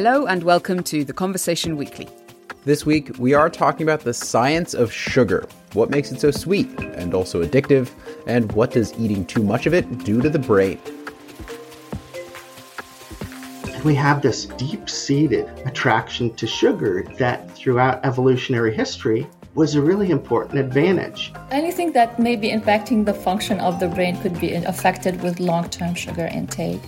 Hello and welcome to the Conversation Weekly. This week, we are talking about the science of sugar, what makes it so sweet and also addictive, and what does eating too much of it do to the brain. We have this deep seated attraction to sugar that throughout evolutionary history was a really important advantage. Anything that may be impacting the function of the brain could be affected with long term sugar intake.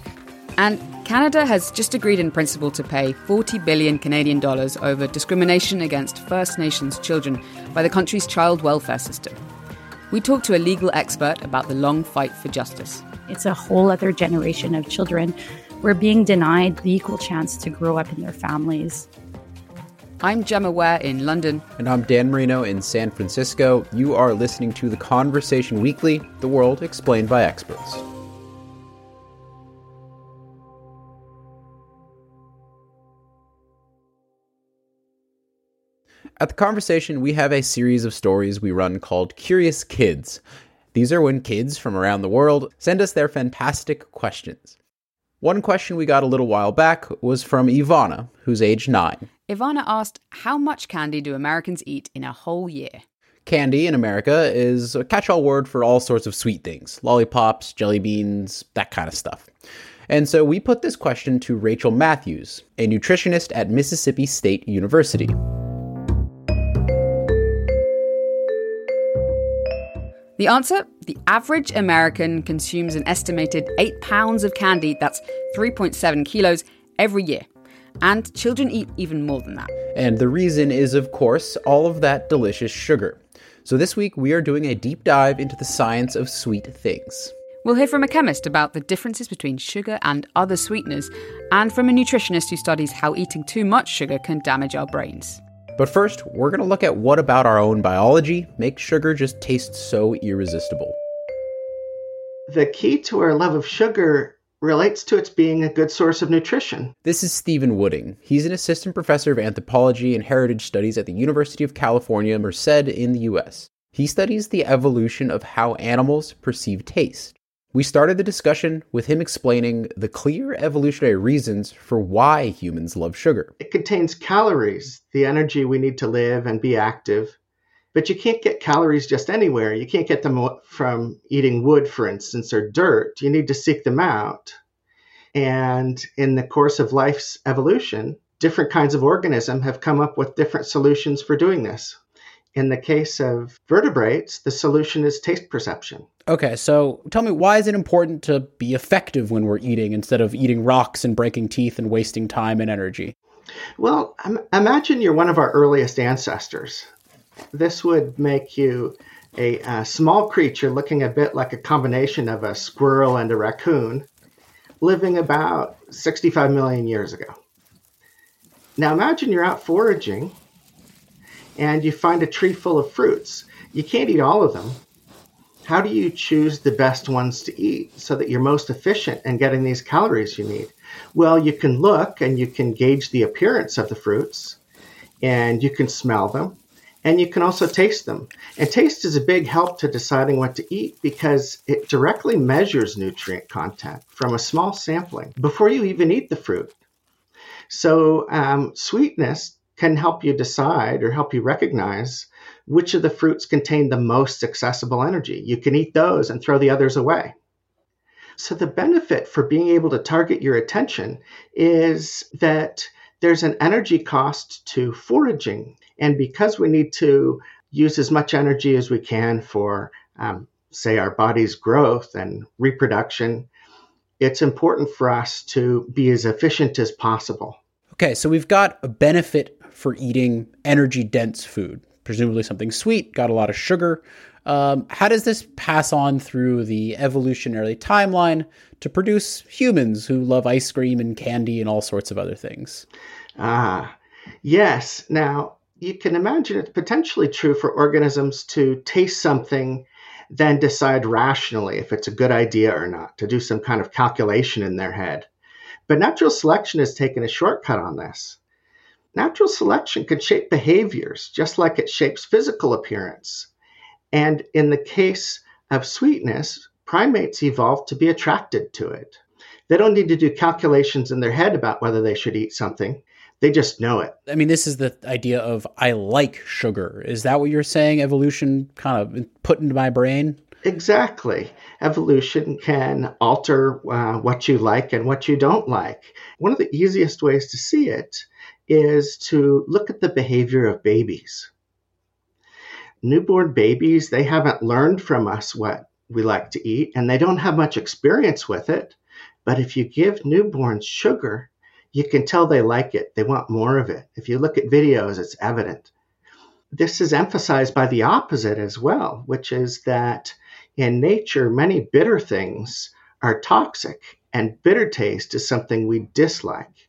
And Canada has just agreed in principle to pay 40 billion Canadian dollars over discrimination against First Nations children by the country's child welfare system. We talked to a legal expert about the long fight for justice. It's a whole other generation of children who are being denied the equal chance to grow up in their families. I'm Gemma Ware in London. And I'm Dan Merino in San Francisco. You are listening to The Conversation Weekly, the world explained by experts. At the conversation, we have a series of stories we run called Curious Kids. These are when kids from around the world send us their fantastic questions. One question we got a little while back was from Ivana, who's age nine. Ivana asked, How much candy do Americans eat in a whole year? Candy in America is a catch all word for all sorts of sweet things lollipops, jelly beans, that kind of stuff. And so we put this question to Rachel Matthews, a nutritionist at Mississippi State University. The answer the average American consumes an estimated 8 pounds of candy, that's 3.7 kilos, every year. And children eat even more than that. And the reason is, of course, all of that delicious sugar. So this week we are doing a deep dive into the science of sweet things. We'll hear from a chemist about the differences between sugar and other sweeteners, and from a nutritionist who studies how eating too much sugar can damage our brains. But first, we're going to look at what about our own biology makes sugar just taste so irresistible. The key to our love of sugar relates to its being a good source of nutrition. This is Stephen Wooding. He's an assistant professor of anthropology and heritage studies at the University of California, Merced in the US. He studies the evolution of how animals perceive taste. We started the discussion with him explaining the clear evolutionary reasons for why humans love sugar. It contains calories, the energy we need to live and be active. But you can't get calories just anywhere. You can't get them from eating wood, for instance, or dirt. You need to seek them out. And in the course of life's evolution, different kinds of organism have come up with different solutions for doing this. In the case of vertebrates, the solution is taste perception. Okay, so tell me, why is it important to be effective when we're eating instead of eating rocks and breaking teeth and wasting time and energy? Well, imagine you're one of our earliest ancestors. This would make you a, a small creature looking a bit like a combination of a squirrel and a raccoon, living about 65 million years ago. Now imagine you're out foraging and you find a tree full of fruits. You can't eat all of them. How do you choose the best ones to eat so that you're most efficient in getting these calories you need? Well, you can look and you can gauge the appearance of the fruits and you can smell them and you can also taste them. And taste is a big help to deciding what to eat because it directly measures nutrient content from a small sampling before you even eat the fruit. So, um, sweetness can help you decide or help you recognize which of the fruits contain the most accessible energy. You can eat those and throw the others away. So, the benefit for being able to target your attention is that there's an energy cost to foraging. And because we need to use as much energy as we can for, um, say, our body's growth and reproduction, it's important for us to be as efficient as possible. Okay, so we've got a benefit for eating energy dense food, presumably something sweet, got a lot of sugar. Um, how does this pass on through the evolutionary timeline to produce humans who love ice cream and candy and all sorts of other things? Ah, yes. Now, you can imagine it's potentially true for organisms to taste something, then decide rationally if it's a good idea or not, to do some kind of calculation in their head. But natural selection has taken a shortcut on this. Natural selection can shape behaviors just like it shapes physical appearance. And in the case of sweetness, primates evolved to be attracted to it. They don't need to do calculations in their head about whether they should eat something. They just know it. I mean, this is the idea of I like sugar. Is that what you're saying? Evolution kind of put into my brain? Exactly. Evolution can alter uh, what you like and what you don't like. One of the easiest ways to see it is to look at the behavior of babies. Newborn babies, they haven't learned from us what we like to eat, and they don't have much experience with it. But if you give newborns sugar, you can tell they like it. They want more of it. If you look at videos, it's evident. This is emphasized by the opposite as well, which is that in nature, many bitter things are toxic, and bitter taste is something we dislike.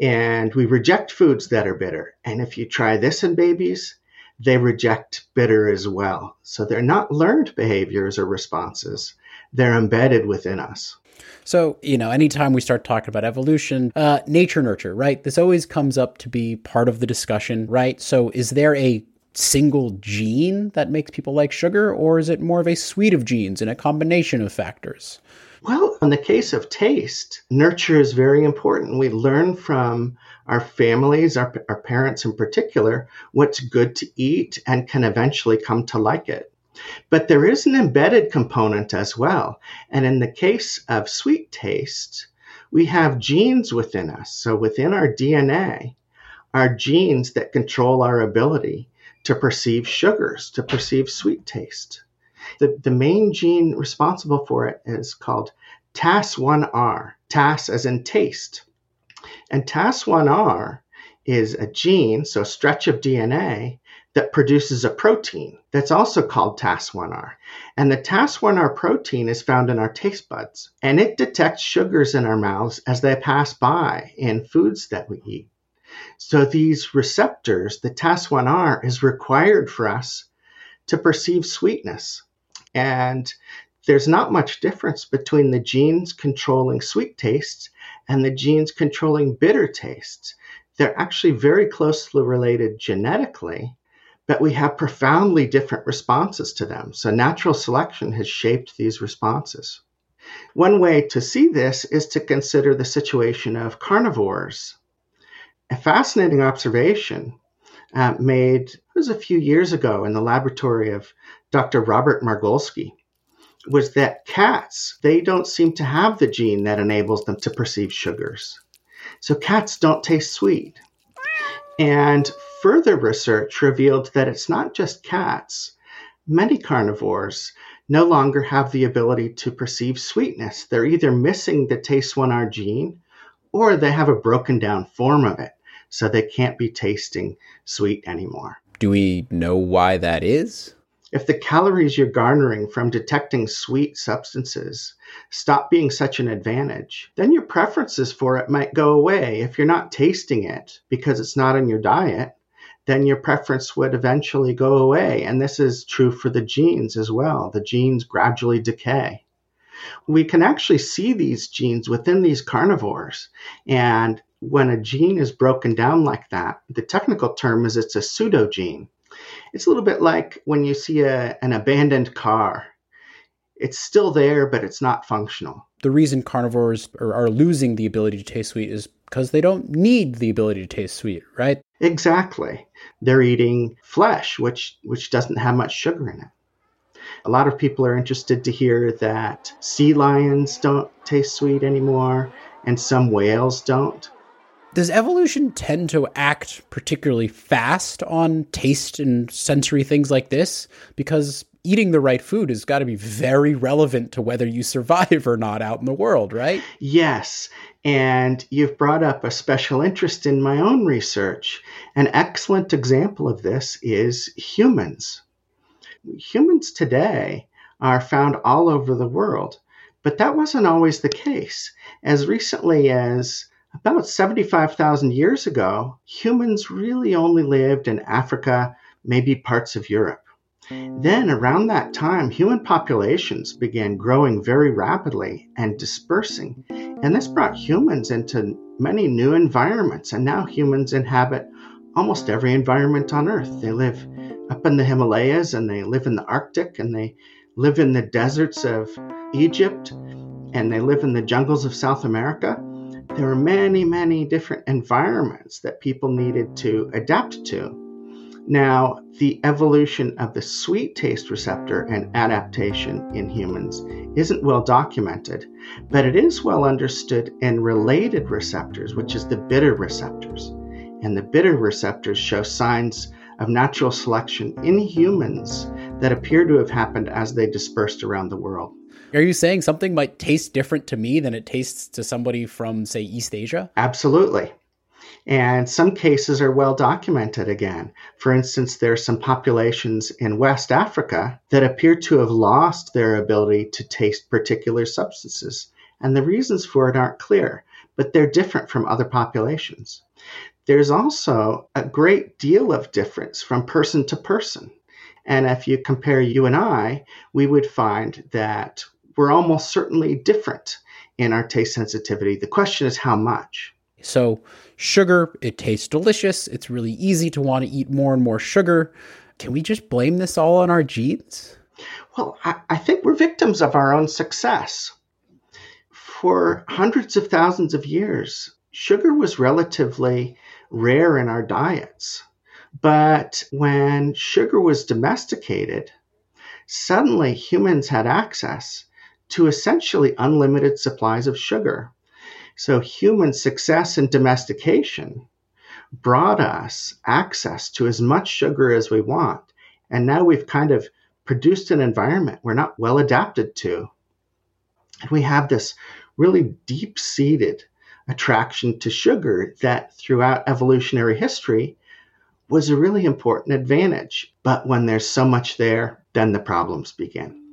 And we reject foods that are bitter. And if you try this in babies, they reject bitter as well. So they're not learned behaviors or responses, they're embedded within us. So, you know, anytime we start talking about evolution, uh, nature nurture, right? This always comes up to be part of the discussion, right? So, is there a single gene that makes people like sugar, or is it more of a suite of genes and a combination of factors? Well, in the case of taste, nurture is very important. We learn from our families, our, our parents in particular, what's good to eat and can eventually come to like it. But there is an embedded component as well. And in the case of sweet taste, we have genes within us. So within our DNA are genes that control our ability to perceive sugars, to perceive sweet taste. The, the main gene responsible for it is called TAS1R, TAS as in taste. And TAS1R is a gene, so a stretch of DNA, that produces a protein that's also called TAS1R. And the TAS1R protein is found in our taste buds, and it detects sugars in our mouths as they pass by in foods that we eat. So these receptors, the TAS1R, is required for us to perceive sweetness. And there's not much difference between the genes controlling sweet tastes and the genes controlling bitter tastes. They're actually very closely related genetically, but we have profoundly different responses to them. So natural selection has shaped these responses. One way to see this is to consider the situation of carnivores. A fascinating observation uh, made was a few years ago in the laboratory of Dr. Robert Margolskee was that cats they don't seem to have the gene that enables them to perceive sugars. So cats don't taste sweet. And further research revealed that it's not just cats. Many carnivores no longer have the ability to perceive sweetness. They're either missing the TAS1R gene or they have a broken down form of it, so they can't be tasting sweet anymore. Do we know why that is? If the calories you're garnering from detecting sweet substances stop being such an advantage, then your preferences for it might go away. If you're not tasting it because it's not in your diet, then your preference would eventually go away. And this is true for the genes as well. The genes gradually decay. We can actually see these genes within these carnivores. And when a gene is broken down like that, the technical term is it's a pseudogene. It's a little bit like when you see a, an abandoned car. It's still there, but it's not functional. The reason carnivores are, are losing the ability to taste sweet is because they don't need the ability to taste sweet, right? Exactly. They're eating flesh, which which doesn't have much sugar in it. A lot of people are interested to hear that sea lions don't taste sweet anymore and some whales don't. Does evolution tend to act particularly fast on taste and sensory things like this? Because eating the right food has got to be very relevant to whether you survive or not out in the world, right? Yes. And you've brought up a special interest in my own research. An excellent example of this is humans. Humans today are found all over the world, but that wasn't always the case. As recently as about 75,000 years ago, humans really only lived in Africa, maybe parts of Europe. Then, around that time, human populations began growing very rapidly and dispersing. And this brought humans into many new environments. And now humans inhabit almost every environment on Earth. They live up in the Himalayas and they live in the Arctic and they live in the deserts of Egypt and they live in the jungles of South America, there were many, many different environments that people needed to adapt to. Now, the evolution of the sweet taste receptor and adaptation in humans isn't well documented, but it is well understood in related receptors, which is the bitter receptors. And the bitter receptors show signs of natural selection in humans that appear to have happened as they dispersed around the world. Are you saying something might taste different to me than it tastes to somebody from, say, East Asia? Absolutely. And some cases are well documented again. For instance, there are some populations in West Africa that appear to have lost their ability to taste particular substances. And the reasons for it aren't clear, but they're different from other populations. There's also a great deal of difference from person to person. And if you compare you and I, we would find that we're almost certainly different in our taste sensitivity. The question is how much. So, sugar, it tastes delicious. It's really easy to want to eat more and more sugar. Can we just blame this all on our genes? Well, I, I think we're victims of our own success. For hundreds of thousands of years, sugar was relatively rare in our diets. But when sugar was domesticated, suddenly humans had access to essentially unlimited supplies of sugar. So human success in domestication brought us access to as much sugar as we want. And now we've kind of produced an environment we're not well adapted to. And we have this really deep seated attraction to sugar that throughout evolutionary history was a really important advantage. But when there's so much there, then the problems begin.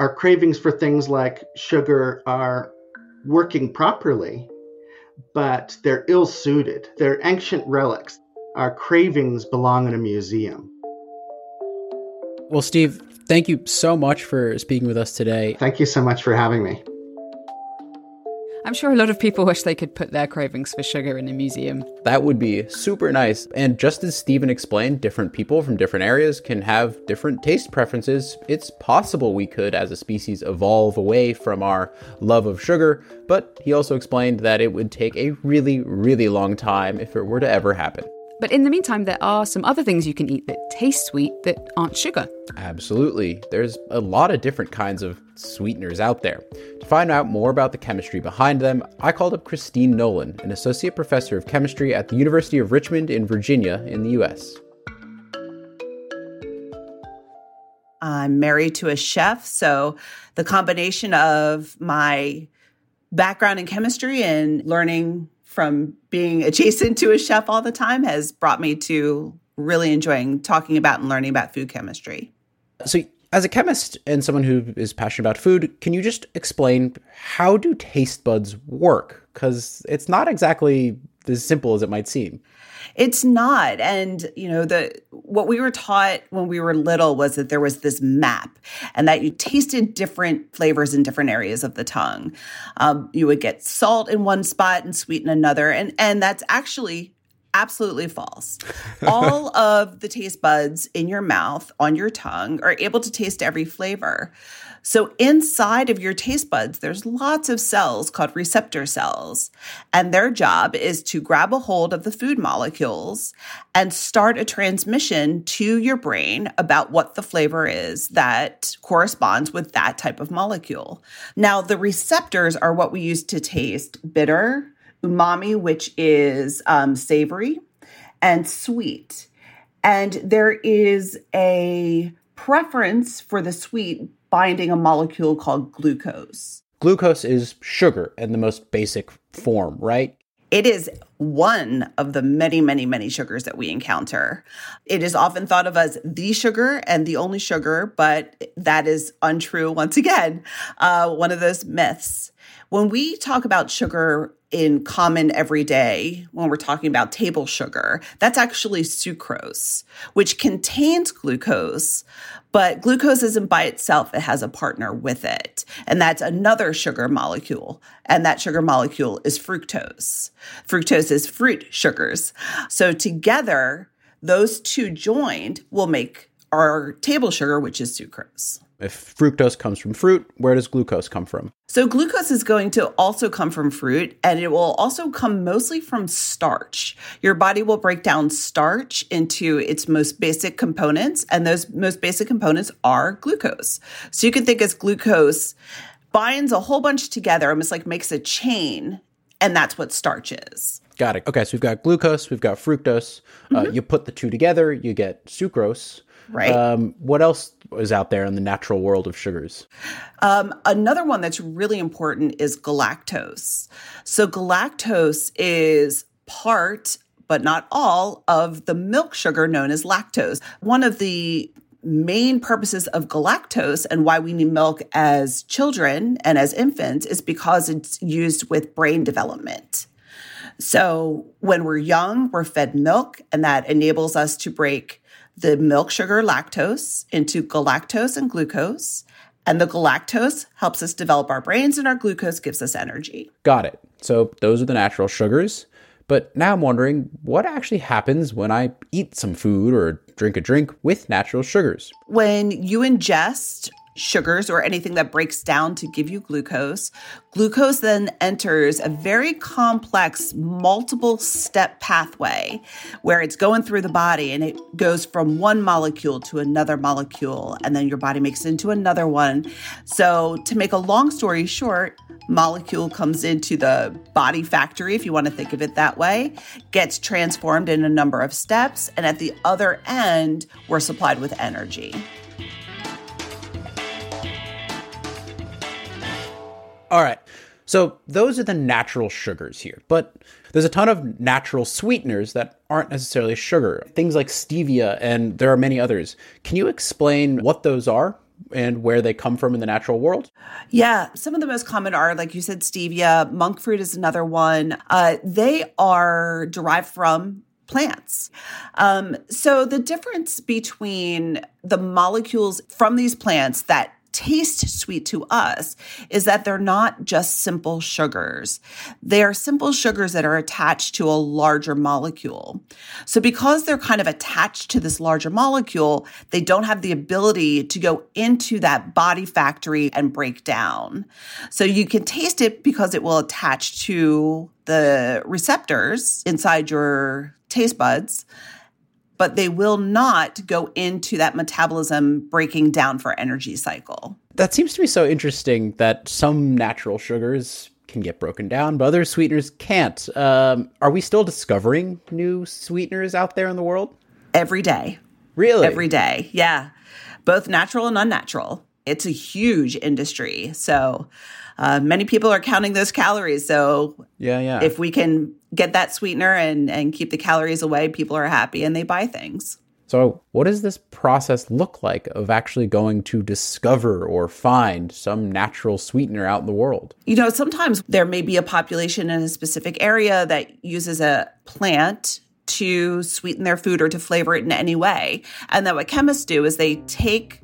Our cravings for things like sugar are working properly, but they're ill suited. They're ancient relics. Our cravings belong in a museum. Well, Steve, thank you so much for speaking with us today. Thank you so much for having me. I'm sure a lot of people wish they could put their cravings for sugar in a museum. That would be super nice. And just as Stephen explained, different people from different areas can have different taste preferences. It's possible we could, as a species, evolve away from our love of sugar, but he also explained that it would take a really, really long time if it were to ever happen. But in the meantime, there are some other things you can eat that taste sweet that aren't sugar. Absolutely. There's a lot of different kinds of sweeteners out there. To find out more about the chemistry behind them, I called up Kristine Nolin, an associate professor of chemistry at the University of Richmond in Virginia in the US. I'm married to a chef, so the combination of my background in chemistry and learning from being adjacent to a chef all the time has brought me to really enjoying talking about and learning about food chemistry. So, as a chemist and someone who is passionate about food, can you just explain how do taste buds work? Because it's not exactly as simple as it might seem. It's not. And, you know, the what we were taught when we were little was that there was this map and that you tasted different flavors in different areas of the tongue. Um, you would get salt in one spot and sweet in another. And, and that's actually absolutely false. All of the taste buds in your mouth, on your tongue, are able to taste every flavor. So inside of your taste buds, there's lots of cells called receptor cells. And their job is to grab a hold of the food molecules and start a transmission to your brain about what the flavor is that corresponds with that type of molecule. Now, the receptors are what we use to taste bitter, umami, which is um, savory, and sweet. And there is a preference for the sweet binding a molecule called glucose. Glucose is sugar in the most basic form, right? It is one of the many, many, many sugars that we encounter. It is often thought of as the sugar and the only sugar, but that is untrue once again. Uh, one of those myths. When we talk about sugar in common everyday, when we're talking about table sugar, that's actually sucrose, which contains glucose, but glucose isn't by itself, it has a partner with it. And that's another sugar molecule. And that sugar molecule is fructose. Fructose is fruit sugars. So together, those two joined will make our table sugar, which is sucrose. If fructose comes from fruit, where does glucose come from? So, glucose is going to also come from fruit, and it will also come mostly from starch. Your body will break down starch into its most basic components, and those most basic components are glucose. So, you can think as glucose binds a whole bunch together, almost like makes a chain, and that's what starch is. Got it. Okay, so we've got glucose, we've got fructose. Uh, mm-hmm. Uh, you put the two together, you get sucrose. Right. Um, what else is out there in the natural world of sugars? Um, another one that's really important is galactose. So, galactose is part, but not all, of the milk sugar known as lactose. One of the main purposes of galactose and why we need milk as children and as infants is because it's used with brain development. So, when we're young, we're fed milk, and that enables us to break the milk sugar lactose into galactose and glucose. And the galactose helps us develop our brains, and our glucose gives us energy. Got it. So those are the natural sugars. But now I'm wondering what actually happens when I eat some food or drink a drink with natural sugars? When you ingest sugars or anything that breaks down to give you glucose. Glucose then enters a very complex multiple step pathway where it's going through the body and it goes from one molecule to another molecule and then your body makes it into another one. So to make a long story short, molecule comes into the body factory if you want to think of it that way, gets transformed in a number of steps and at the other end we're supplied with energy. All right. So those are the natural sugars here. But there's a ton of natural sweeteners that aren't necessarily sugar. Things like stevia and there are many others. Can you explain what those are? and where they come from in the natural world? Yeah, some of the most common are, like you said, stevia. Monk fruit is another one. Uh, they are derived from plants. Um, so the difference between the molecules from these plants that taste sweet to us is that they're not just simple sugars. They are simple sugars that are attached to a larger molecule. So because they're kind of attached to this larger molecule, they don't have the ability to go into that body factory and break down. So you can taste it because it will attach to the receptors inside your taste buds but they will not go into that metabolism breaking down for energy cycle. That seems to be so interesting that some natural sugars can get broken down, but other sweeteners can't. Um, are we still discovering new sweeteners out there in the world? Every day. Really? Every day. Yeah. Both natural and unnatural. It's a huge industry. So uh, many people are counting those calories. So yeah, yeah. If we can get that sweetener and and keep the calories away, people are happy and they buy things. So, what does this process look like of actually going to discover or find some natural sweetener out in the world? You know, sometimes there may be a population in a specific area that uses a plant to sweeten their food or to flavor it in any way. And then what chemists do is they take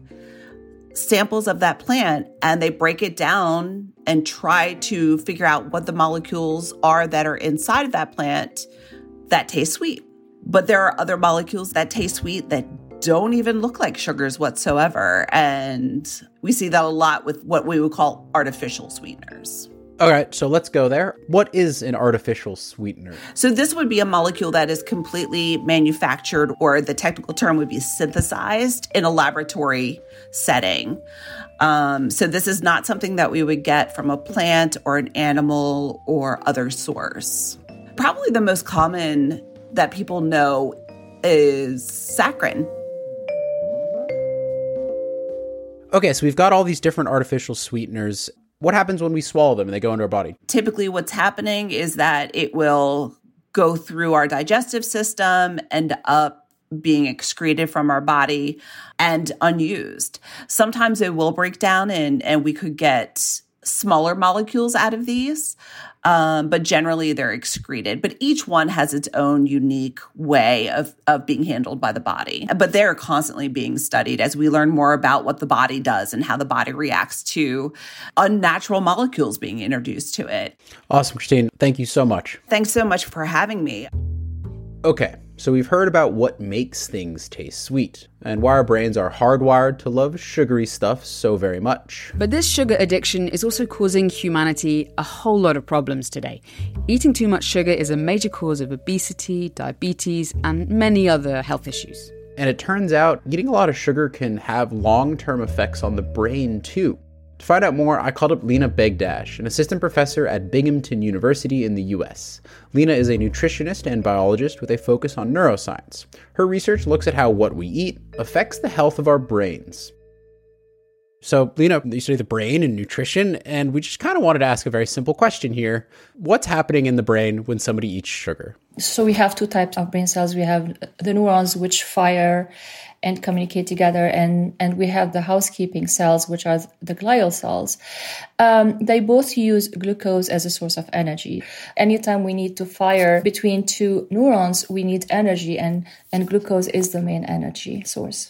samples of that plant and they break it down and try to figure out what the molecules are that are inside of that plant that taste sweet. But there are other molecules that taste sweet that don't even look like sugars whatsoever. And we see that a lot with what we would call artificial sweeteners. All right, so let's go there. What is an artificial sweetener? So, this would be a molecule that is completely manufactured, or the technical term would be synthesized in a laboratory setting. Um, so, this is not something that we would get from a plant or an animal or other source. Probably the most common that people know is saccharin. Okay, so we've got all these different artificial sweeteners what happens when we swallow them and they go into our body? Typically, what's happening is that it will go through our digestive system, end up being excreted from our body and unused. Sometimes it will break down and, and we could get smaller molecules out of these, um, but generally they're excreted. But each one has its own unique way of, of being handled by the body. But they're constantly being studied as we learn more about what the body does and how the body reacts to unnatural molecules being introduced to it. Awesome, Kristine. Thank you so much. Thanks so much for having me. Okay, So we've heard about what makes things taste sweet, and why our brains are hardwired to love sugary stuff so very much. But this sugar addiction is also causing humanity a whole lot of problems today. Eating too much sugar is a major cause of obesity, diabetes, and many other health issues. And it turns out eating a lot of sugar can have long term effects on the brain too. To find out more, I called up Lina Begdache, an assistant professor at Binghamton University in the US. Lina is a nutritionist and biologist with a focus on neuroscience. Her research looks at how what we eat affects the health of our brains. So, Lina, you study the brain and nutrition, and we just kind of wanted to ask a very simple question here. What's happening in the brain when somebody eats sugar? So, we have two types of brain cells. We have the neurons, which fire and communicate together. And, and we have the housekeeping cells, which are the glial cells. Um, they both use glucose as a source of energy. Anytime we need to fire between two neurons, we need energy and, and glucose is the main energy source.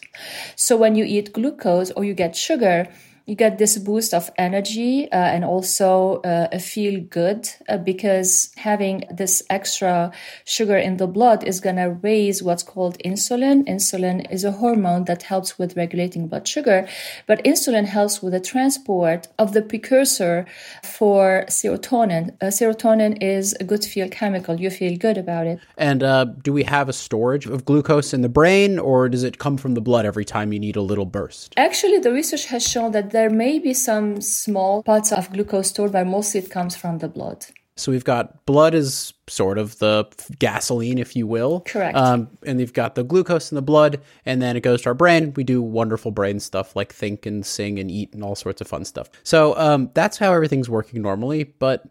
So when you eat glucose or you get sugar, you get this boost of energy uh, and also uh, a feel good uh, because having this extra sugar in the blood is going to raise what's called insulin. Insulin is a hormone that helps with regulating blood sugar, but insulin helps with the transport of the precursor for serotonin. Uh, serotonin is a good feel chemical. You feel good about it. And uh, do we have a storage of glucose in the brain or does it come from the blood every time you need a little burst? Actually, the research has shown that there may be some small parts of glucose stored, but mostly it comes from the blood. So we've got blood is sort of the gasoline, if you will. Correct. Um, and you've got the glucose in the blood, and then it goes to our brain. We do wonderful brain stuff like think and sing and eat and all sorts of fun stuff. So um, that's how everything's working normally. But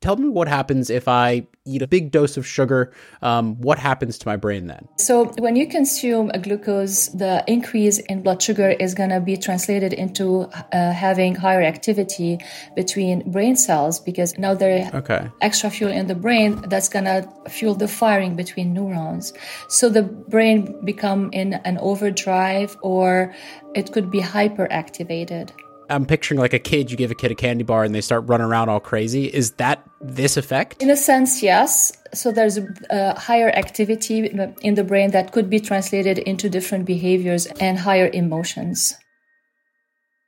tell me what happens if I eat a big dose of sugar. Um, what happens to my brain then? So, when you consume a glucose, the increase in blood sugar is going to be translated into uh, having higher activity between brain cells because now there okay. extra fuel in the brain that's going to fuel the firing between neurons. So the brain become in an overdrive or it could be hyperactivated. I'm picturing like a kid, you give a kid a candy bar and they start running around all crazy. Is that this effect? In a sense, yes. So there's a higher activity in the brain that could be translated into different behaviors and higher emotions.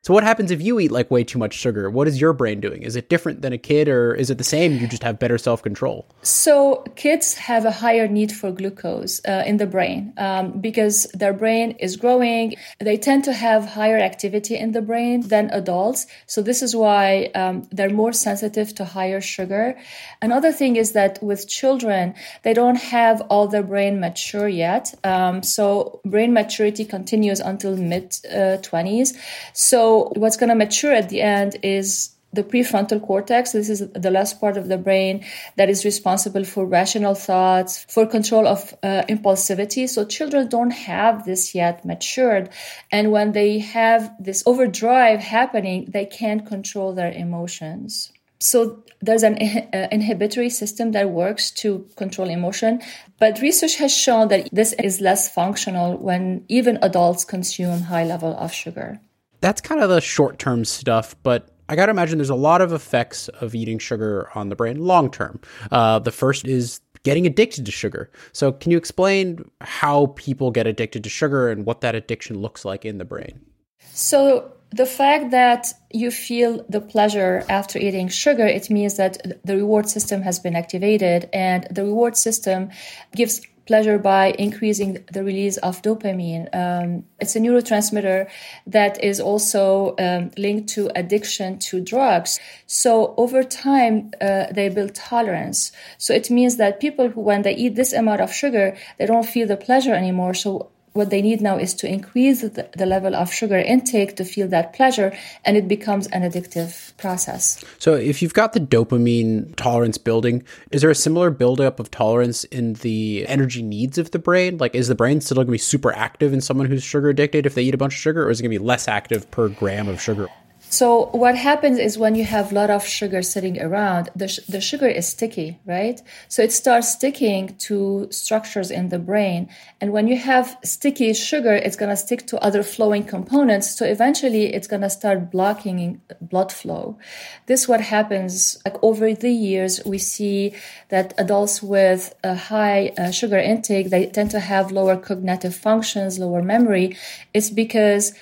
So what happens if you eat like way too much sugar? What is your brain doing? Is it different than a kid or is it the same? You just have better self-control. So kids have a higher need for glucose uh, in the brain um, because their brain is growing. They tend to have higher activity in the brain than adults. So this is why um, they're more sensitive to higher sugar. Another thing is that with children, they don't have all their brain mature yet. Um, so brain maturity continues until mid uh, 20s. So what's going to mature at the end is the prefrontal cortex. This is the last part of the brain that is responsible for rational thoughts, for control of uh, impulsivity. So children don't have this yet matured. And when they have this overdrive happening, they can't control their emotions. So there's an uh, inhibitory system that works to control emotion, but research has shown that this is less functional when even adults consume high level of sugar that's kind of the short term stuff, but I got to imagine there's a lot of effects of eating sugar on the brain long term. Uh, the first is getting addicted to sugar. So, can you explain how people get addicted to sugar and what that addiction looks like in the brain? So, the fact that you feel the pleasure after eating sugar, it means that the reward system has been activated, and the reward system gives pleasure by increasing the release of dopamine. Um, it's a neurotransmitter that is also um, linked to addiction to drugs. So over time, uh, they build tolerance. So it means that people who, when they eat this amount of sugar, they don't feel the pleasure anymore. So what they need now is to increase the, the, level of sugar intake to feel that pleasure and it becomes an addictive process. So if you've got the dopamine tolerance building is there a similar buildup of tolerance in the energy needs of the brain? Like is the brain still going to be super active in someone who's sugar addicted if they eat a bunch of sugar or is it going to be less active per gram of sugar So what happens is when you have a lot of sugar sitting around, the, sh- the sugar is sticky, right? So it starts sticking to structures in the brain. And when you have sticky sugar, it's going to stick to other flowing components. So eventually it's going to start blocking blood flow. This is what happens like over the years, we see that adults with a high uh, sugar intake, they tend to have lower cognitive functions, lower memory. It's because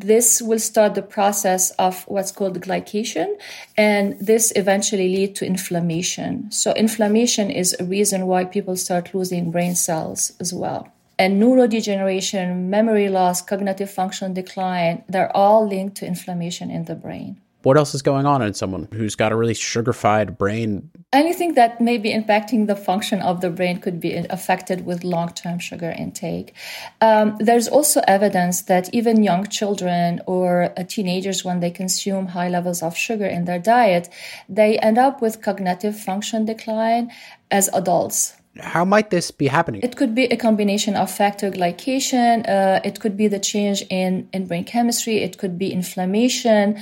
this will start the process of what's called glycation and this eventually lead to inflammation. So inflammation is a reason why people start losing brain cells as well. And neurodegeneration memory loss cognitive function decline they're all linked to inflammation in the brain what else is going on in someone who's got a really sugarified brain? Anything that may be impacting the function of the brain could be affected with long term sugar intake. Um, there's also evidence that even young children or uh, teenagers, when they consume high levels of sugar in their diet, they end up with cognitive function decline as adults how might this be happening? It could be a combination of factor glycation. Uh, it could be the change in, in brain chemistry. It could be inflammation,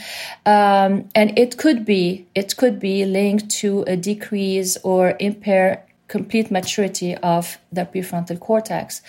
um, and it could be it could be linked to a decrease or impair complete maturity of the prefrontal cortex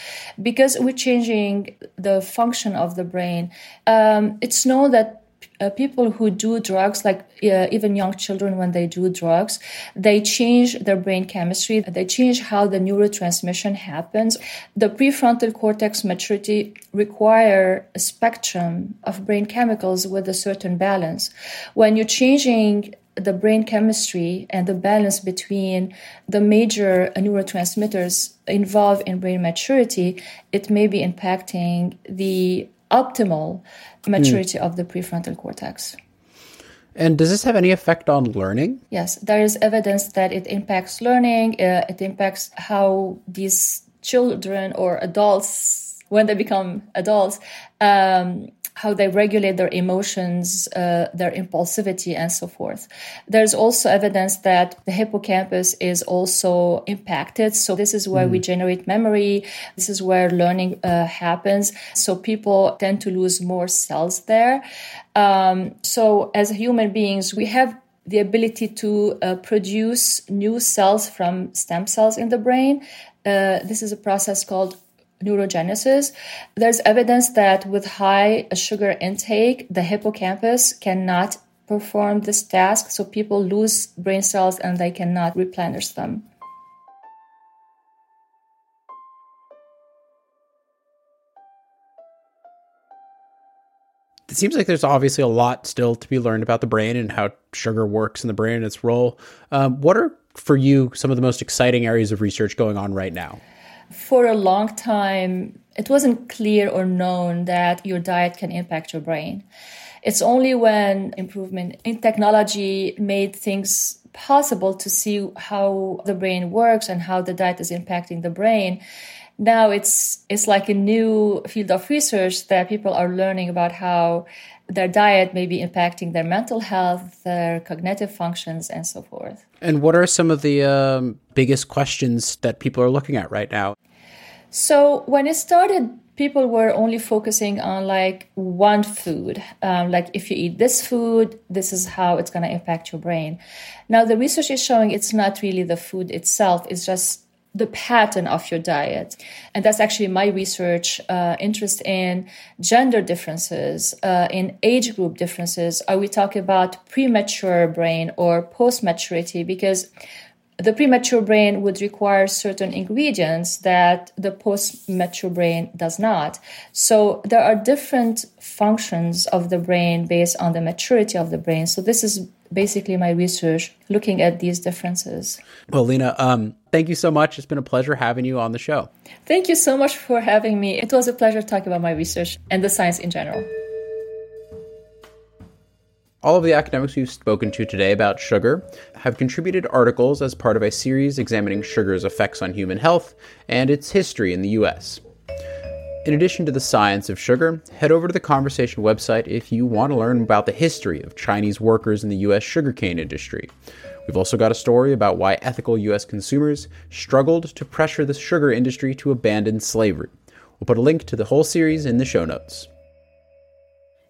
because we're changing the function of the brain. Um, it's known that uh, people who do drugs, like uh, even young children, when they do drugs, they change their brain chemistry. They change how the neurotransmission happens. The prefrontal cortex maturity require a spectrum of brain chemicals with a certain balance. When you're changing the brain chemistry and the balance between the major neurotransmitters involved in brain maturity, it may be impacting the optimal maturity mm. of the prefrontal cortex. And does this have any effect on learning? Yes, there is evidence that it impacts learning. Uh, it impacts how these children or adults, when they become adults, um, how they regulate their emotions, uh, their impulsivity, and so forth. There's also evidence that the hippocampus is also impacted. So this is where mm. we hmm. generate memory. This is where learning uh, happens. So people tend to lose more cells there. Um, so as human beings, we have the ability to uh, produce new cells from stem cells in the brain. Uh, this is a process called neurogenesis, there's evidence that with high sugar intake, the hippocampus cannot perform this task. So people lose brain cells and they cannot replenish them. It seems like there's obviously a lot still to be learned about the brain and how sugar works in the brain and its role. Um, what are, for you, some of the most exciting areas of research going on right now? For a long time, it wasn't clear or known that your diet can impact your brain. It's only when improvement in technology made things possible to see how the brain works and how the diet is impacting the brain. Now it's it's like a new field of research that people are learning about how their diet may be impacting their mental health, their cognitive functions, and so forth. And what are some of the um, biggest questions that people are looking at right now? So when it started, people were only focusing on like one food. Um, like if you eat this food, this is how it's going to impact your brain. Now the research is showing it's not really the food itself; it's just the pattern of your diet. And that's actually my research uh, interest in gender differences, uh, in age group differences. Are we talking about premature brain or post maturity? Because the premature brain would require certain ingredients that the post mature brain does not. So there are different functions of the brain based on the maturity of the brain. So this is basically my research looking at these differences. Well, Lina, um, thank you so much. It's been a pleasure having you on the show. Thank you so much for having me. It was a pleasure talking about my research and the science in general. All of the academics we've spoken to today about sugar have contributed articles as part of a series examining sugar's effects on human health and its history in the US. In addition to the science of sugar, head over to the Conversation website if you want to learn about the history of Chinese workers in the US sugarcane industry. We've also got a story about why ethical US consumers struggled to pressure the sugar industry to abandon slavery. We'll put a link to the whole series in the show notes.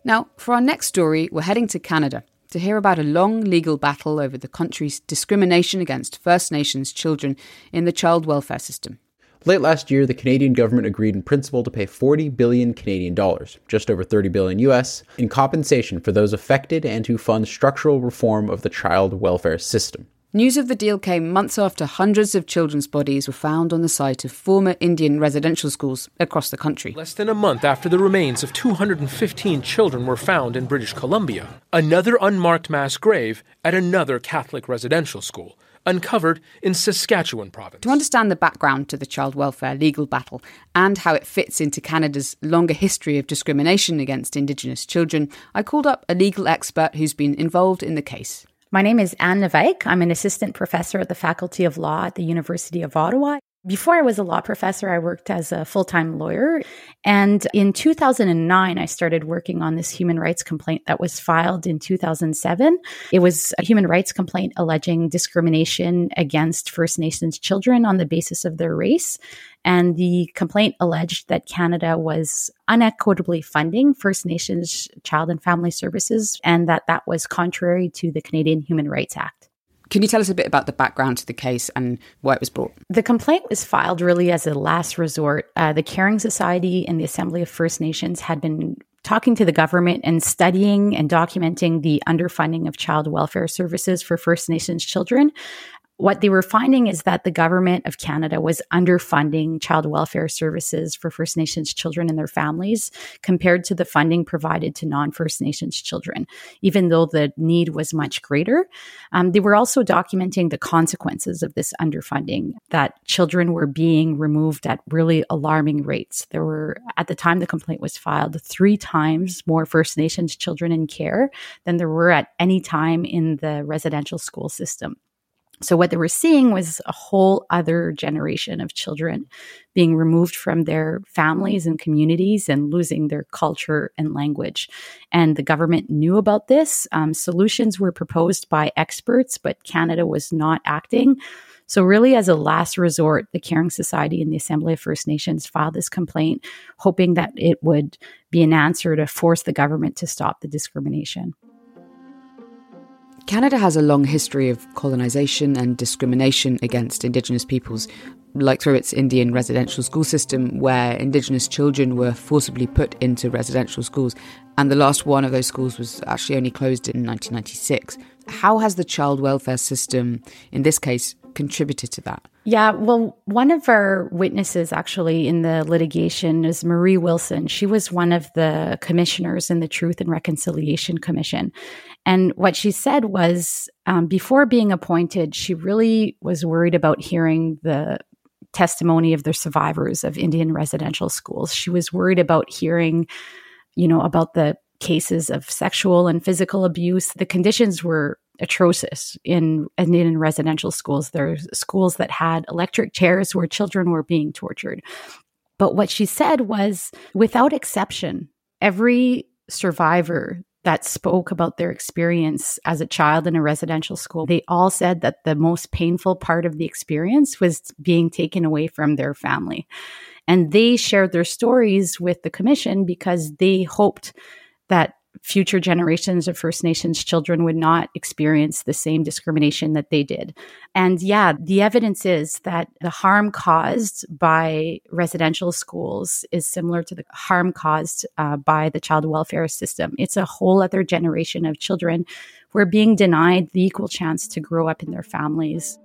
Now, for our next story, we're heading to Canada to hear about a long legal battle over the country's discrimination against First Nations children in the child welfare system. Late last year, the Canadian government agreed in principle to pay 40 billion Canadian dollars, just over 30 billion US, in compensation for those affected and to fund structural reform of the child welfare system. News of the deal came months after hundreds of children's bodies were found on the site of former Indian residential schools across the country. Less than a month after the remains of 215 children were found in British Columbia, another unmarked mass grave at another Catholic residential school uncovered in Saskatchewan province. To understand the background to the child welfare legal battle and how it fits into Canada's longer history of discrimination against Indigenous children, I called up a legal expert who's been involved in the case. My name is Anne Levesque. I'm an assistant professor at the Faculty of Law at the University of Ottawa. Before I was a law professor, I worked as a full time lawyer. And in 2009, I started working on this human rights complaint that was filed in 2007. It was a human rights complaint alleging discrimination against First Nations children on the basis of their race. And the complaint alleged that Canada was unequitably funding First Nations child and family services and that that was contrary to the Canadian Human Rights Act. Can you tell us a bit about the background to the case and why it was brought? The complaint was filed really as a last resort. Uh, the Caring Society and the Assembly of First Nations had been talking to the government and studying and documenting the underfunding of child welfare services for First Nations children what they were finding is that the government of Canada was underfunding child welfare services for First Nations children and their families compared to the funding provided to non First Nations children, even though the need was much greater. Um, they were also documenting the consequences of this underfunding, that children were being removed at really alarming rates. There were, at the time the complaint was filed, three times more First Nations children in care than there were at any time in the residential school system. So, what they were seeing was a whole other generation of children being removed from their families and communities and losing their culture and language. And the government knew about this. Um, solutions were proposed by experts, but Canada was not acting. So, really, as a last resort, the Caring Society and the Assembly of First Nations filed this complaint, hoping that it would be an answer to force the government to stop the discrimination. Canada has a long history of colonisation and discrimination against Indigenous peoples, like through its Indian residential school system, where Indigenous children were forcibly put into residential schools. And the last one of those schools was actually only closed in 1996. How has the child welfare system, in this case, contributed to that? Yeah, well, one of our witnesses actually in the litigation is Marie Wilson. She was one of the commissioners in the Truth and Reconciliation Commission. And what she said was um, before being appointed, she really was worried about hearing the testimony of the survivors of Indian residential schools. She was worried about hearing, you know, about the cases of sexual and physical abuse. The conditions were atrocious in and in residential schools. There's schools that had electric chairs where children were being tortured. But what she said was, without exception, every survivor that spoke about their experience as a child in a residential school, they all said that the most painful part of the experience was being taken away from their family. And they shared their stories with the commission because they hoped that future generations of First Nations children would not experience the same discrimination that they did. And yeah, the evidence is that the harm caused by residential schools is similar to the harm caused uh, by the child welfare system. It's a whole other generation of children who are being denied the equal chance to grow up in their families.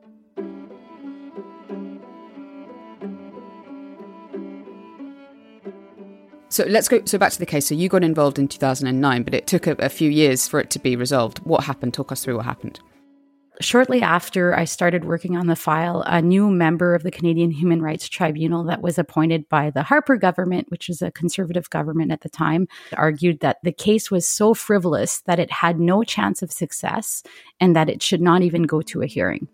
So let's go. So back to the case. So you got involved in 2009, but it took a, a few years for it to be resolved. What happened? Talk us through what happened. Shortly after I started working on the file, a new member of the Canadian Human Rights Tribunal that was appointed by the Harper government, which was a conservative government at the time, argued that the case was so frivolous that it had no chance of success and that it should not even go to a hearing.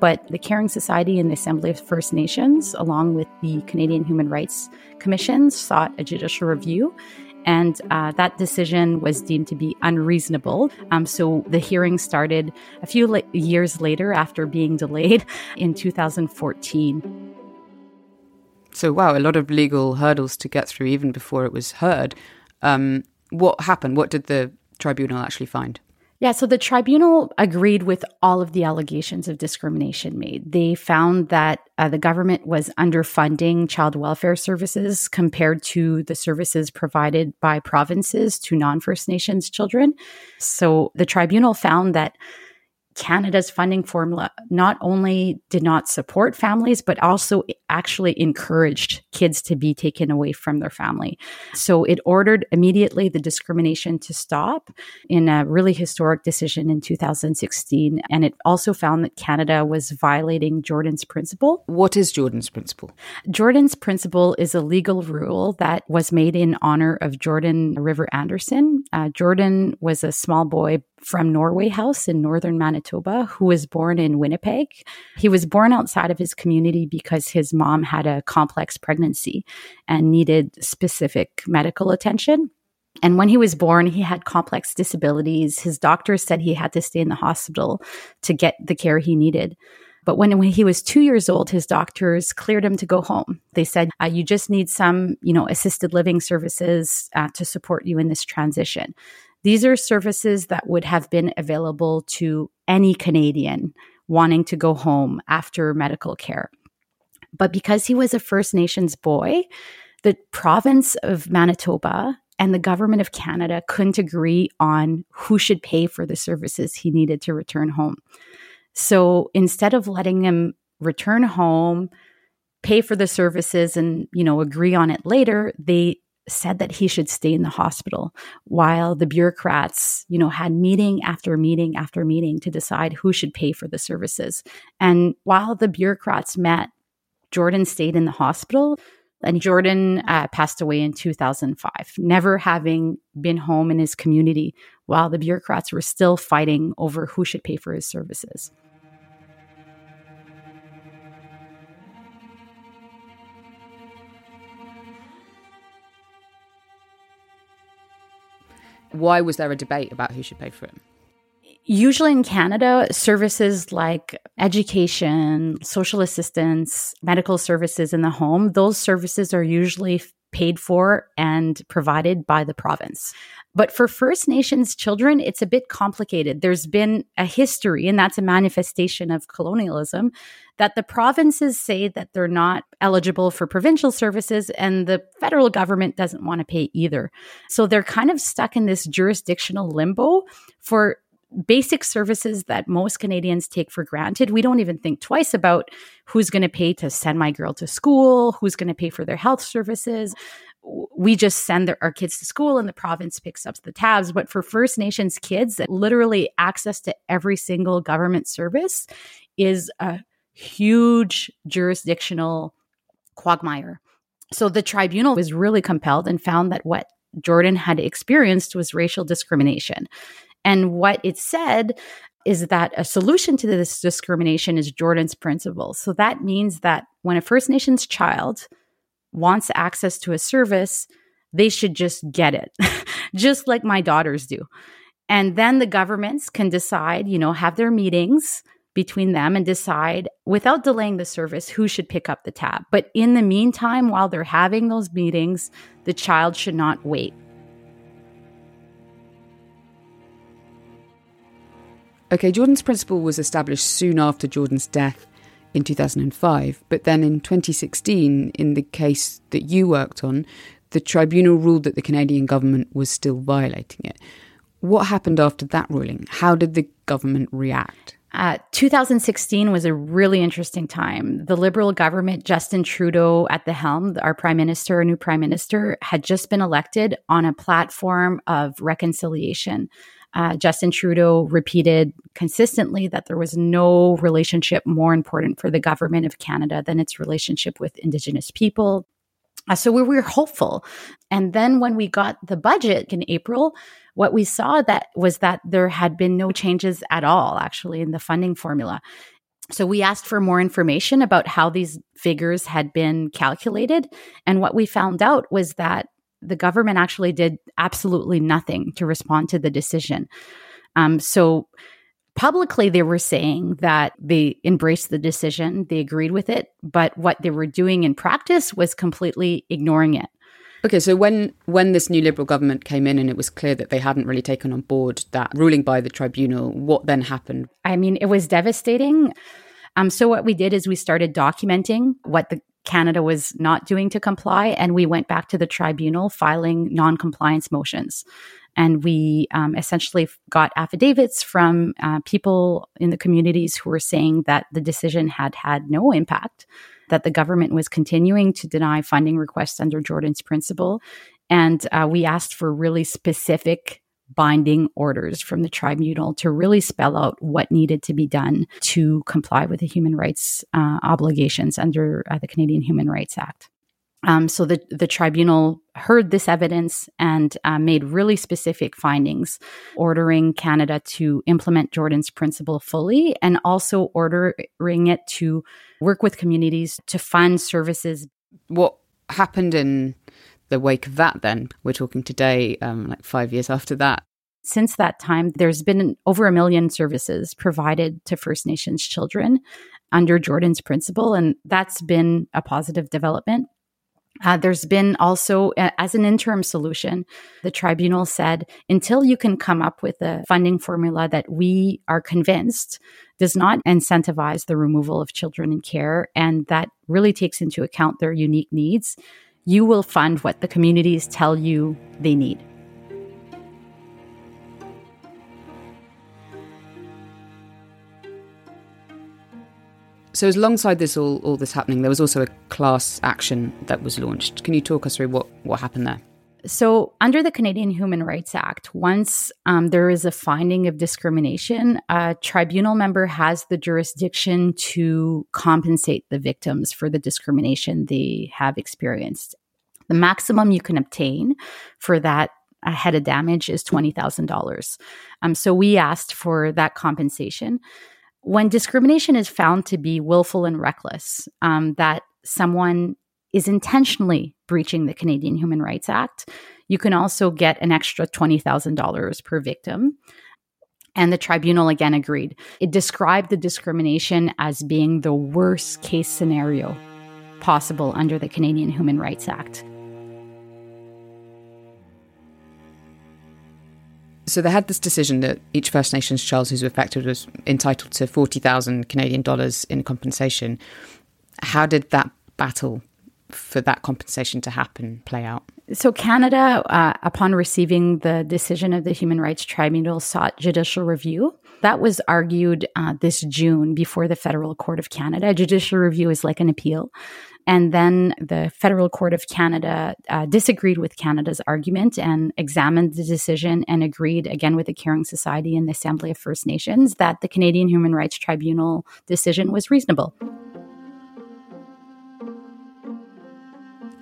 But the Caring Society and the Assembly of First Nations, along with the Canadian Human Rights Commission, sought a judicial review. And uh, that decision was deemed to be unreasonable. Um, so the hearing started a few la- years later after being delayed in 2014. So, wow, a lot of legal hurdles to get through even before it was heard. Um, what happened? What did the tribunal actually find? Yeah, so the tribunal agreed with all of the allegations of discrimination made. They found that uh, the government was underfunding child welfare services compared to the services provided by provinces to non First Nations children. So the tribunal found that Canada's funding formula not only did not support families, but also actually encouraged kids to be taken away from their family. So it ordered immediately the discrimination to stop in a really historic decision in 2016. And it also found that Canada was violating Jordan's principle. What is Jordan's principle? Jordan's principle is a legal rule that was made in honor of Jordan River Anderson. Uh, Jordan was a small boy from Norway House in northern Manitoba who was born in Winnipeg. He was born outside of his community because his mom had a complex pregnancy and needed specific medical attention. And when he was born, he had complex disabilities. His doctors said he had to stay in the hospital to get the care he needed. But when, when he was two years old, his doctors cleared him to go home. They said, uh, "You just need some, you know, assisted living services uh, to support you in this transition." These are services that would have been available to any Canadian wanting to go home after medical care. But because he was a First Nations boy, the province of Manitoba and the government of Canada couldn't agree on who should pay for the services he needed to return home. So instead of letting him return home, pay for the services and, you know, agree on it later, they said that he should stay in the hospital while the bureaucrats, you know, had meeting after meeting after meeting to decide who should pay for the services. And while the bureaucrats met, Jordan stayed in the hospital and Jordan uh, passed away in 2005, never having been home in his community while the bureaucrats were still fighting over who should pay for his services. Why was there a debate about who should pay for it? Usually in Canada, services like education, social assistance, medical services in the home, those services are usually paid for and provided by the province. But for First Nations children, it's a bit complicated. There's been a history, and that's a manifestation of colonialism, that the provinces say that they're not eligible for provincial services, and the federal government doesn't want to pay either. So they're kind of stuck in this jurisdictional limbo for basic services that most Canadians take for granted. We don't even think twice about who's going to pay to send my girl to school, who's going to pay for their health services. We just send their, our kids to school and the province picks up the tabs. But for First Nations kids, literally access to every single government service is a huge jurisdictional quagmire. So the tribunal was really compelled and found that what Jordan had experienced was racial discrimination. And what it said is that a solution to this discrimination is Jordan's principle. So that means that when a First Nations child wants access to a service, they should just get it, just like my daughters do. And then the governments can decide, you know, have their meetings between them and decide without delaying the service who should pick up the tab. But in the meantime, while they're having those meetings, the child should not wait. Okay, Jordan's principle was established soon after Jordan's death in 2005, but then in 2016, in the case that you worked on, the tribunal ruled that the Canadian government was still violating it. What happened after that ruling? How did the government react? Uh, 2016 was a really interesting time. The Liberal government, Justin Trudeau at the helm, our prime minister, our new prime minister, had just been elected on a platform of reconciliation. Uh, Justin Trudeau repeated consistently that there was no relationship more important for the government of Canada than its relationship with Indigenous people. Uh, so we were hopeful. And then when we got the budget in April, what we saw that was that there had been no changes at all, actually, in the funding formula. So we asked for more information about how these figures had been calculated. And what we found out was that the government actually did absolutely nothing to respond to the decision. Um, so publicly, they were saying that they embraced the decision, they agreed with it, but what they were doing in practice was completely ignoring it. Okay, so when when this new Liberal government came in and it was clear that they hadn't really taken on board that ruling by the tribunal, what then happened? I mean, it was devastating. Um, so what we did is we started documenting what the Canada was not doing to comply, and we went back to the tribunal filing non-compliance motions. And we um, essentially got affidavits from uh, people in the communities who were saying that the decision had had no impact that the government was continuing to deny funding requests under Jordan's principle. And uh, we asked for really specific binding orders from the tribunal to really spell out what needed to be done to comply with the human rights uh, obligations under uh, the Canadian Human Rights Act. Um, so the the tribunal heard this evidence and uh, made really specific findings, ordering Canada to implement Jordan's principle fully, and also ordering it to work with communities to fund services. What happened in the wake of that? Then we're talking today, um, like five years after that. Since that time, there's been over a million services provided to First Nations children under Jordan's principle, and that's been a positive development. Uh, there's been also, as an interim solution, the tribunal said until you can come up with a funding formula that we are convinced does not incentivize the removal of children in care and that really takes into account their unique needs, you will fund what the communities tell you they need. So, alongside this all, all this happening, there was also a class action that was launched. Can you talk us through what, what happened there? So, under the Canadian Human Rights Act, once um, there is a finding of discrimination, a tribunal member has the jurisdiction to compensate the victims for the discrimination they have experienced. The maximum you can obtain for that a head of damage is $20,000. Um, so, we asked for that compensation when discrimination is found to be willful and reckless, um, that someone is intentionally breaching the Canadian Human Rights Act, you can also get an extra $20,000 per victim. And the tribunal again agreed. It described the discrimination as being the worst case scenario possible under the Canadian Human Rights Act. So they had this decision that each First Nations child who's affected was entitled to 40,000 Canadian dollars in compensation. How did that battle for that compensation to happen play out? So, Canada, uh, upon receiving the decision of the Human Rights Tribunal, sought judicial review. That was argued uh, this June before the Federal Court of Canada. Judicial review is like an appeal. And then the Federal Court of Canada uh, disagreed with Canada's argument and examined the decision and agreed again with the Caring Society and the Assembly of First Nations that the Canadian Human Rights Tribunal decision was reasonable.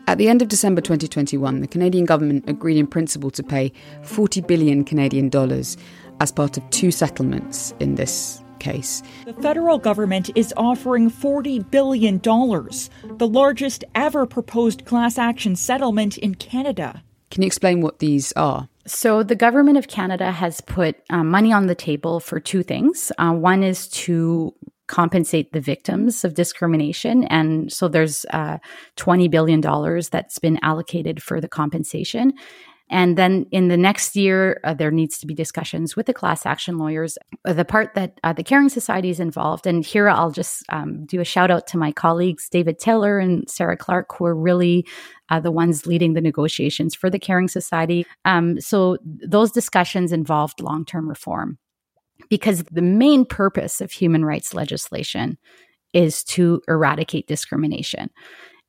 At the end of December 2021, the Canadian government agreed in principle to pay 40 billion Canadian dollars as part of two settlements in this case. The federal government is offering $40 billion, the largest ever proposed class action settlement in Canada. Can you explain what these are? So, the government of Canada has put uh, money on the table for two things. Uh, one is to compensate the victims of discrimination. And so there's uh, $20 billion that's been allocated for the compensation. And then in the next year, uh, there needs to be discussions with the class action lawyers. Uh, the part that uh, the Caring Society is involved, and here I'll just um, do a shout out to my colleagues, David Taylor and Sarah Clark, who are really uh, the ones leading the negotiations for the Caring Society. Um, so those discussions involved long term reform because the main purpose of human rights legislation is to eradicate discrimination.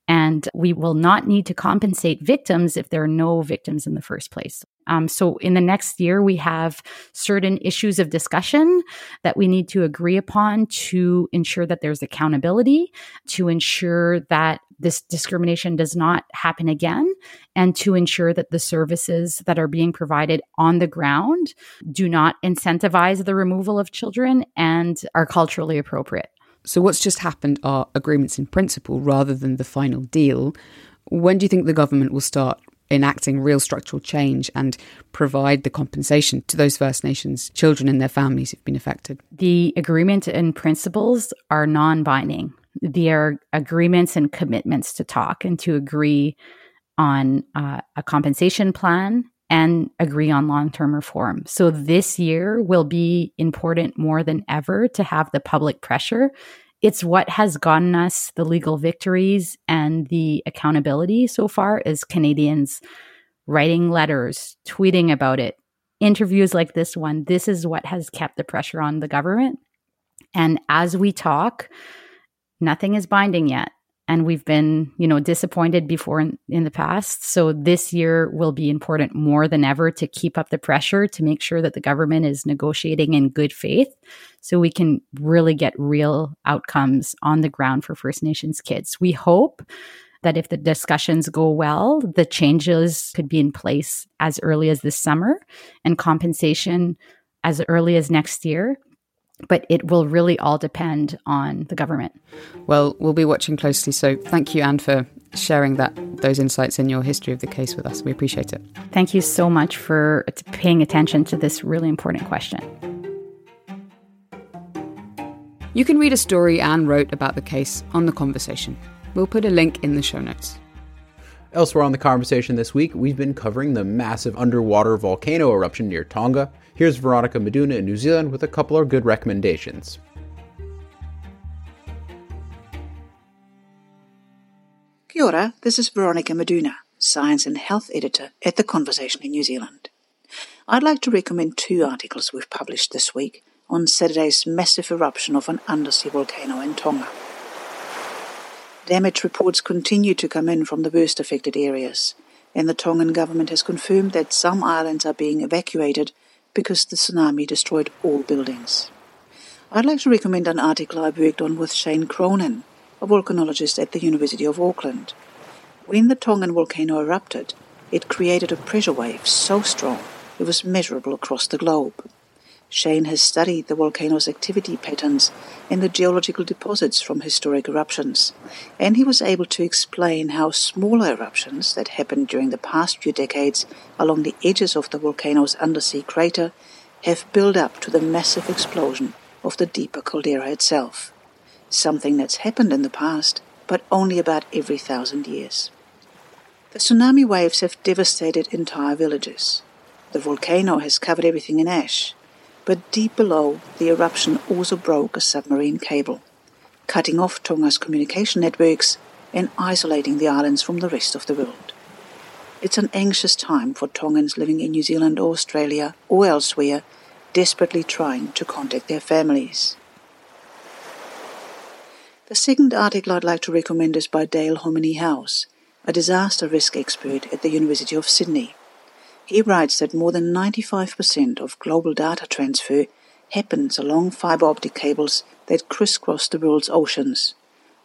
And we will not need to compensate victims if there are no victims in the first place. Um, so, in the next year, we have certain issues of discussion that we need to agree upon to ensure that there's accountability, to ensure that this discrimination does not happen again, and to ensure that the services that are being provided on the ground do not incentivize the removal of children and are culturally appropriate. So, what's just happened are agreements in principle rather than the final deal. When do you think the government will start enacting real structural change and provide the compensation to those First Nations children and their families who've been affected? The agreement and principles are non binding. They are agreements and commitments to talk and to agree on uh, a compensation plan and agree on long term reform. So this year will be important more than ever to have the public pressure. It's what has gotten us the legal victories and the accountability so far as Canadians writing letters, tweeting about it, interviews like this one. This is what has kept the pressure on the government. And as we talk, nothing is binding yet and we've been you know disappointed before in, in, the past. So this year will be important more than ever to keep up the pressure to make sure that the government is negotiating in good faith so we can really get real outcomes on the ground for first nations kids. We hope that if the discussions go well the changes could be in place as early as this summer and compensation as early as next year but it will really all depend on the government. Well, we'll be watching closely. So thank you, Anne, for sharing that those insights in your history of the case with us. We appreciate it. Thank you so much for paying attention to this really important question. You can read a story Anne wrote about the case on the conversation. We'll put a link in the show notes. Elsewhere on the conversation this week, we've been covering the massive underwater volcano eruption near Tonga. Here's Veronika Meduna in New Zealand with a couple of good recommendations. Kia ora, this is Veronika Meduna, Science and Health Editor at The Conversation in New Zealand. I'd like to recommend two articles we've published this week on Saturday's massive eruption of an undersea volcano in Tonga. Damage reports continue to come in from the worst affected areas, and the Tongan government has confirmed that some islands are being evacuated because the tsunami destroyed all buildings. I'd like to recommend an article I worked on with Shane Cronin, a volcanologist at the University of Auckland. When the Tongan volcano erupted, it created a pressure wave so strong it was measurable across the globe. Shane has studied the volcano's activity patterns in the geological deposits from historic eruptions, and he was able to explain how smaller eruptions that happened during the past few decades along the edges of the volcano's undersea crater have built up to the massive explosion of the deeper caldera itself. Something that's happened in the past, but only about every thousand years. The tsunami waves have devastated entire villages. The volcano has covered everything in ash but deep below, the eruption also broke a submarine cable, cutting off Tonga's communication networks and isolating the islands from the rest of the world. It's an anxious time for Tongans living in New Zealand or Australia or elsewhere, desperately trying to contact their families. The second article I'd like to recommend is by Dale Dominey-Howes, a disaster risk expert at the University of Sydney. He writes that more than 95% of global data transfer happens along fiber optic cables that crisscross the world's oceans,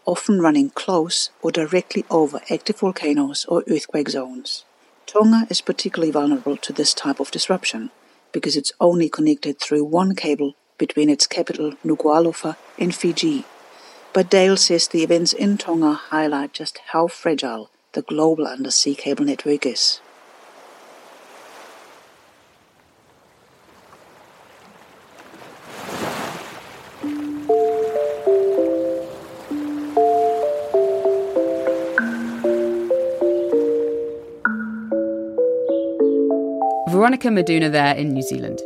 often running close or directly over active volcanoes or earthquake zones. Tonga is particularly vulnerable to this type of disruption because it's only connected through one cable between its capital Nuku'alofa and Fiji. But Dale says the events in Tonga highlight just how fragile the global undersea cable network is. Veronika Meduna there in New Zealand.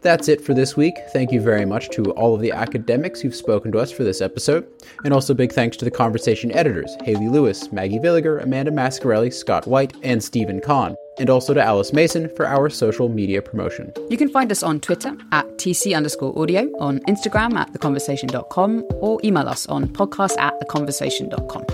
That's it for this week. Thank you very much to all of the academics who've spoken to us for this episode. And also big thanks to the conversation editors Haley Lewis, Maggie Villiger, Amanda Mascarelli, Scott White, and Stephen Khan and also to Alice Mason for our social media promotion. You can find us on Twitter at TC underscore audio, on Instagram at theconversation.com, or email us on podcast at theconversation.com.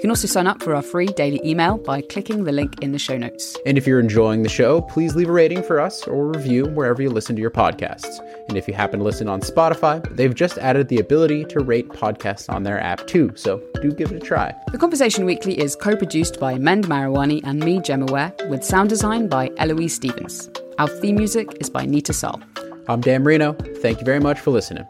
You can also sign up for our free daily email by clicking the link in the show notes. And if you're enjoying the show, please leave a rating for us or review wherever you listen to your podcasts. And if you happen to listen on Spotify, they've just added the ability to rate podcasts on their app too, so do give it a try. The Conversation Weekly is co produced by Mend Mariwany and me, Gemma Ware, with sound design by Eloise Stevens. Our theme music is by Neeta Sarl. I'm Dan Merino. Thank you very much for listening.